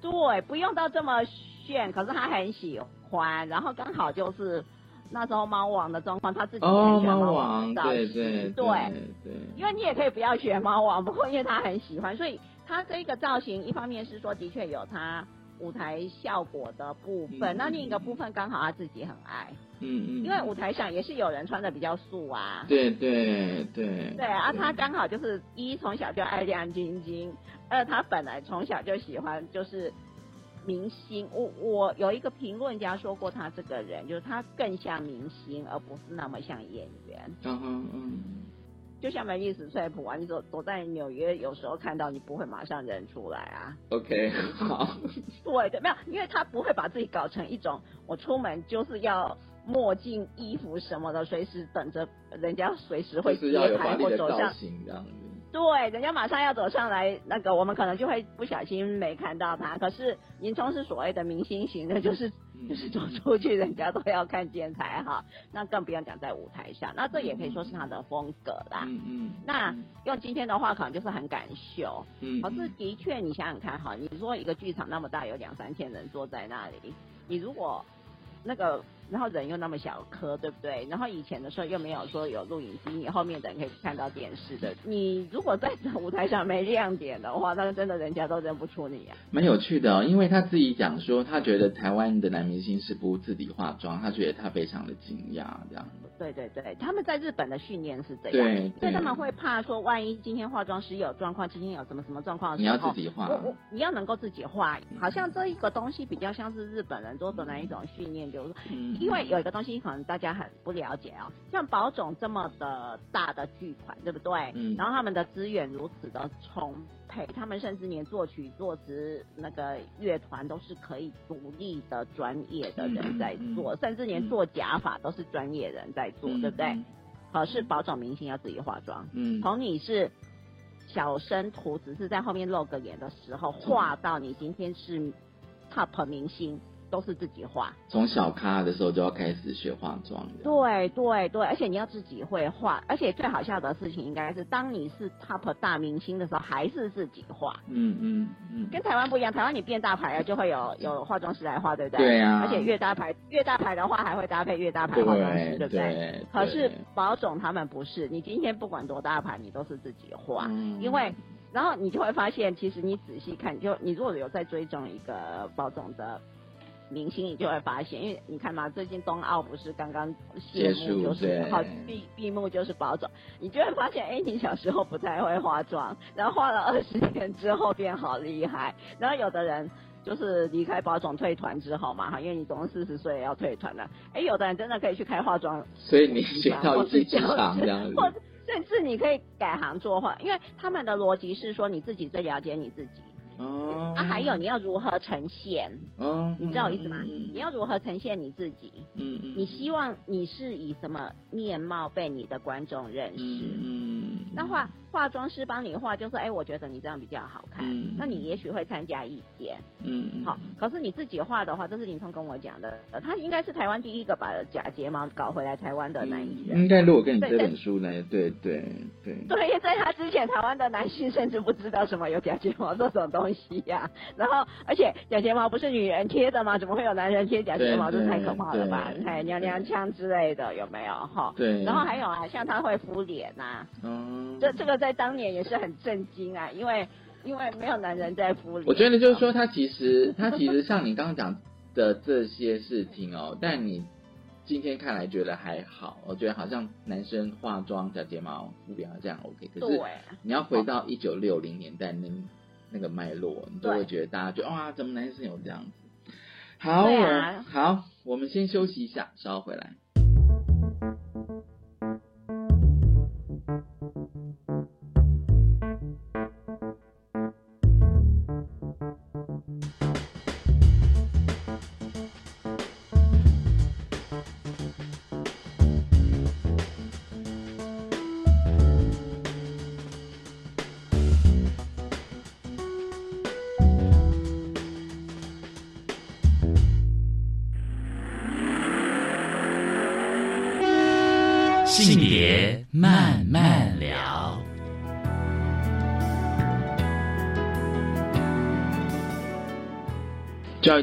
对，不用到这么炫，可是他很喜欢，然后刚好就是那时候猫王的状况，他自己也喜欢猫猫王王，的造对型对。对对，因为你也可以不要学猫王，不过因为他很喜欢，所以他这个造型一方面是说的确有他舞台效果的部分，嗯那另一个部分刚好他自己很爱，嗯嗯，因为舞台上也是有人穿的比较素啊。对对对对啊，他刚好就是一从小就爱亮晶晶，二他本来从小就喜欢就是明星。我我有一个评论家说过他这个人，就是他更像明星，而不是那么像演员。嗯哼嗯，就像梅尼史翠普啊，你走走在纽约，有时候看到你不会马上认出来啊。OK 好，(laughs) 对的，没有，因为他不会把自己搞成一种我出门就是要墨镜、衣服什么的，随时等着人家随时会就是要有华接台丽的造或走上。对，人家马上要走上来，那个我们可能就会不小心没看到他。可是林冲是所谓的明星型的，就是嗯就是走出去，人家都要看见才好。那更不用讲在舞台上，那这也可以说是他的风格啦。嗯嗯，那用今天的话，可能就是很敢秀。嗯，可是的确，你想想看哈，你说一个剧场那么大，有两三千人坐在那里，你如果那个，然后人又那么小颗，对不对？然后以前的时候又没有说有录影机，你后面的人可以看到电视的。你如果在舞台上没亮点的话，那真的人家都认不出你啊。蛮有趣的、哦，因为他自己讲说，他觉得台湾的男明星是不自己化妆，他觉得他非常的惊讶，这样。对对对，他们在日本的训练是这样，对所以他们会怕说，万一今天化妆师有状况，今天有什么什么状况的你要，自己化我我你要能够自己化，好像这一个东西比较像是日本人做的那一种训练，就是因为有一个东西可能大家很不了解哦，像宝总这么的大的剧团，对不对？嗯。然后他们的资源如此的充沛，他们甚至连作曲、作词那个乐团都是可以独立的专业的人在做，甚至连做假发都是专业人在做，对不对？可是宝总明星要自己化妆，嗯。从你是小生图，只是在后面露个脸的时候，画到你今天是 top 明星，都是自己画。从小咖的时候就要开始学化妆。对对对，而且你要自己会画，而且最好笑的事情应该是，当你是 top 大明星的时候，还是自己画。嗯嗯嗯。跟台湾不一样，台湾你变大牌了，就会有有化妆师来画，对不对？对呀。而且越大牌越大牌的话，还会搭配越大牌化妆师，对不对？可是宝总他们不是，你今天不管多大牌，你都是自己画，因为。然后你就会发现，其实你仔细看，就你如果有在追踪一个包总的明星，你就会发现，因为你看嘛，最近冬奥不是刚刚谢幕，就是好闭闭幕就是保总，你就会发现，哎，你小时候不太会化妆，然后化了二十年之后变好厉害。然后有的人就是离开保总退团之后嘛，哈，因为你总共四十岁要退团了，哎，有的人真的可以去开化妆，所以你学到一技之长这样子。甚至你可以改行做化，因为他们的逻辑是说你自己最了解你自己。哦。啊，还有你要如何呈现？哦。你知道我意思吗？你要如何呈现你自己？嗯嗯。你希望你是以什么面貌被你的观众认识？嗯。那化化妆师帮你化，就是哎，我觉得你这样比较好看。嗯。那你也许会参加意见。嗯嗯。好，可是你自己画的话，这是林聪跟我讲的，他应该是台湾第一个把假睫毛搞回来台湾的男艺人。应该如果跟你这本书呢？对对对。对，在他之前，台湾的男性甚至不知道什么有假睫毛这种东西呀。然后，而且假睫毛不是女人贴的吗？怎么会有男人贴假睫毛？这太可怕了吧！还娘娘腔之类的，有没有？哈。对。然后还有啊，像他会敷脸呐。嗯。这这个在当年也是很震惊啊，因为因为没有男人在敷脸。我觉得就是说，他其实他其实像你刚刚讲的这些事情哦，但你今天看来觉得还好，我觉得好像男生化妆假睫毛敷脸这样 OK，可是你要回到一九六零年代那。那个脉络，你都会觉得大家觉得哇，怎么男生有这样子？好，好，我们先休息一下，稍后回来。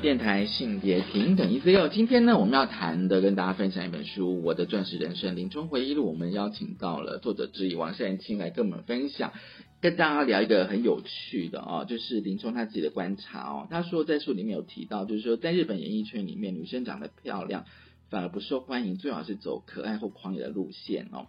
电台性别平等一 C 六。今天呢，我们要谈的跟大家分享一本书《我的钻石人生：林冲回忆录》。我们邀请到了作者之一王善清来跟我们分享，跟大家聊一个很有趣的哦，就是林冲他自己的观察哦。他说在书里面有提到，就是说在日本演艺圈里面，女生长得漂亮。反而不受欢迎，最好是走可爱或狂野的路线哦。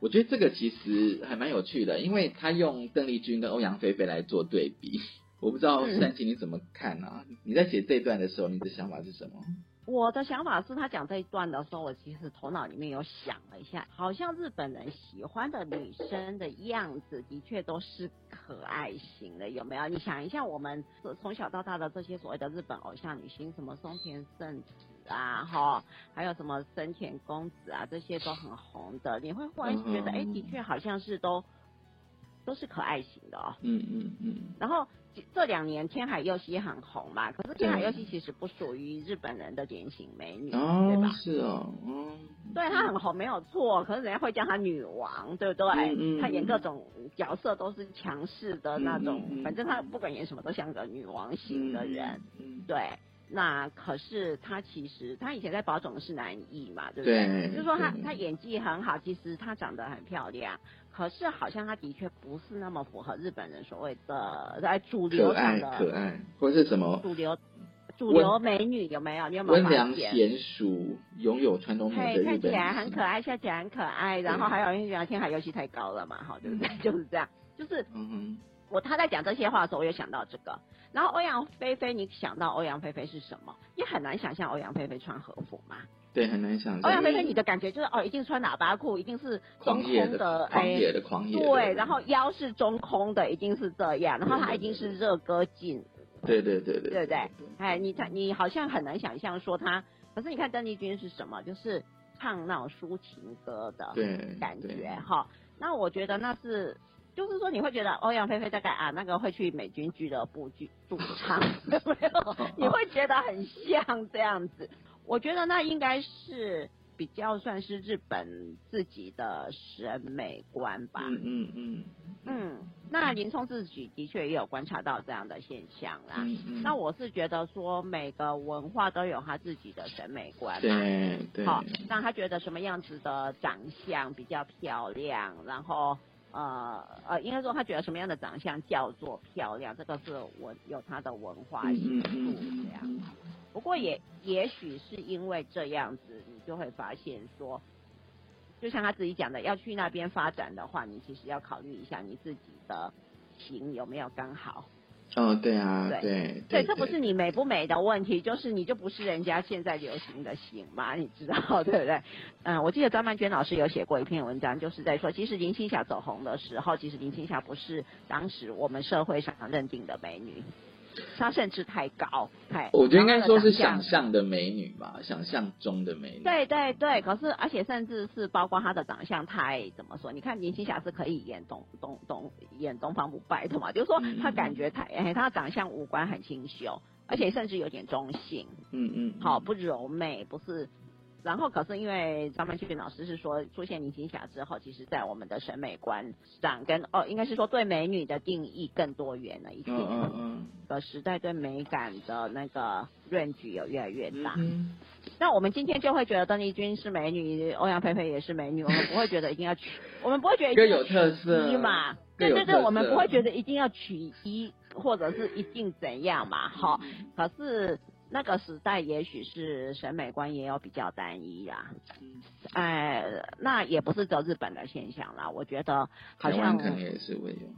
我觉得这个其实还蛮有趣的，因为他用邓丽君跟欧阳菲菲来做对比。我不知道三七你怎么看啊？你在写这段的时候，你的想法是什么？我的想法是他讲这一段的时候，我其实头脑里面有想了一下，好像日本人喜欢的女生的样子，的确都是可爱型的，有没有？你想一下，我们从小到大的这些所谓的日本偶像女星，什么松田圣子。啊，哈，还有什么森田公子啊，这些都很红的。你会忽然觉得，哎，的确好像是都都是可爱型的哦。嗯嗯嗯。然后这两年天海佑希很红嘛，可是天海佑希其实不属于日本人的典型美女，对吧？是哦，嗯。对她很红没有错，可是人家会叫她女王，对不对？嗯嗯。她演各种角色都是强势的那种，反正她不管演什么都像个女王型的人，嗯，对。那可是他其实他以前在宝总是男艺嘛，对不对？就是说他他演技很好，其实她长得很漂亮，可是好像他的确不是那么符合日本人所谓的在主流上的可爱，或是什么主流主流美女有没有？你有没有温良贤淑，拥有传统美的看起来很可爱，笑起来很可爱，然后还有因为天海游戏太高了嘛，哈，对不对？就是这样，就是嗯哼。我他在讲这些话的时候，我也想到这个。然后欧阳菲菲，你想到欧阳菲菲是什么？你很难想象欧阳菲菲穿和服嘛。对，很难想象。欧阳菲菲，你的感觉就是哦，一定穿喇叭裤，一定是中空的，狂野的狂野。对，然后腰是中空的，一定是这样。然后她一定是热歌劲舞。对对对对。对不对？哎，你他你好像很难想象说她，可是你看邓丽君是什么？就是唱那种抒情歌的感觉哈。那我觉得那是。就是说你会觉得欧阳菲菲大概啊那个会去美军俱乐部去驻唱，(laughs) 有没有？你会觉得很像这样子。我觉得那应该是比较算是日本自己的审美观吧。嗯嗯嗯嗯，那林冲自己的确也有观察到这样的现象啦。嗯嗯，那我是觉得说每个文化都有他自己的审美观嘛。对对，好，让他觉得什么样子的长相比较漂亮，然后呃呃，应该说他觉得什么样的长相叫做漂亮，这个是我有他的文化嗯因素这样。不过也也许是因为这样子，你就会发现说，就像他自己讲的，要去那边发展的话，你其实要考虑一下你自己的型有没有刚好。哦，对啊，对对对，这不是你美不美的问题，就是你就不是人家现在流行的型嘛，你知道对不对？嗯，我记得张曼娟老师有写过一篇文章，就是在说，其实林青霞走红的时候，其实林青霞不是当时我们社会上认定的美女，她甚至太高，太我觉得应该说是想象的美女吧，想象中的美女。对对对，可是而且甚至是包括她的长相太怎么说？你看林青霞是可以演东东东演东方不败的嘛，就是说她感觉太哎，她的长相五官很清秀，而且甚至有点中性，嗯嗯，好不柔媚，不是。然后可是因为张曼娟老师是说，出现林青霞之后，其实在我们的审美观上跟哦，应该是说对美女的定义更多元了一些。嗯嗯 (laughs) 嗯的时代对美感的那个 range 有越来越大。嗯 (laughs) 那我们今天就会觉得邓丽君是美女，欧阳菲菲也是美女，我们不会觉得一定要取，我们不会觉得一定要各有特色一嘛。对对对，我们不会觉得一定要取一，或者是一定怎样嘛。好，可是那个时代也许是审美观也有比较单一啦。哎，那也不是只有日本的现象啦，我觉得好像可能也是会有。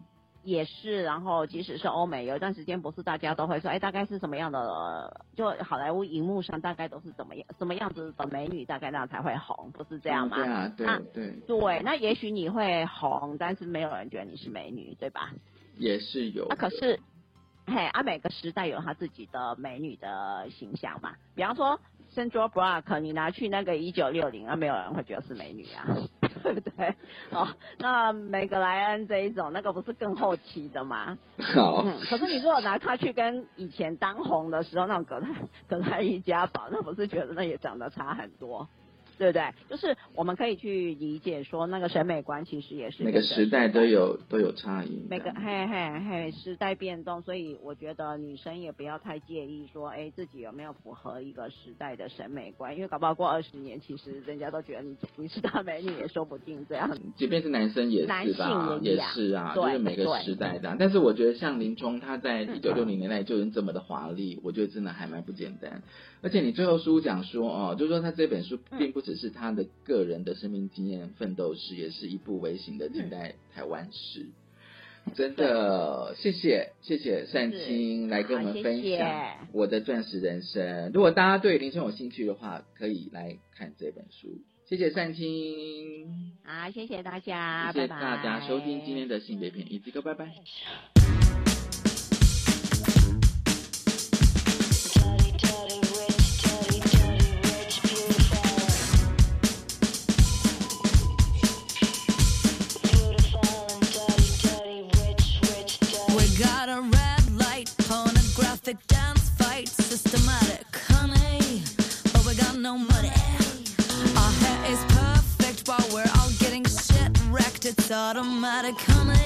也是，然后即使是欧美，有一段时间不是大家都会说，哎，大概是什么样的？就好莱坞荧幕上大概都是怎么样什么样子的美女，大概那样才会红，不是这样吗？对啊，对那对，对，那也许你会红，但是没有人觉得你是美女，对吧？也是有那、。可是，嘿，啊，每个时代有他自己的美女的形象嘛。比方说 Sandra Bullock，你拿去那个一九六零，啊没有人会觉得是美女啊，(laughs) 对不对？哦，那梅格莱恩这一种，那个不是更后期的吗？好，嗯，可是你如果拿它去跟以前当红的时候那种葛泰葛泰一家宝，那不是觉得那也长得差很多，对不对？就是我们可以去理解说，那个审美观其实也是每个时代都有都有差异。每个嘿嘿嘿时代变动，所以我觉得女生也不要太介意说，哎，自己有没有符合一个时代的审美观，因为搞不好过二十年，其实人家都觉得你你是大美女也说不定这样。(laughs) 即便是男生也男性是吧，(laughs) 也也是啊，就是每个时代的啊。但是我觉得像林冲，他在嗯一九六零年代就已经这么的华丽，我觉得真的还蛮不简单。而且你最后书讲说哦，就是说他这本书嗯并不只是他的个人的生命经验、奋斗史，也是一部微型的近代台湾史。真的，谢谢谢谢善清来跟我们分享我的钻石人生。如果大家对林冲有兴趣的话，可以来看这本书。谢谢善清。好，谢谢大家，谢谢大家收听今天的性别片，一起个拜拜。It's automatic, honey.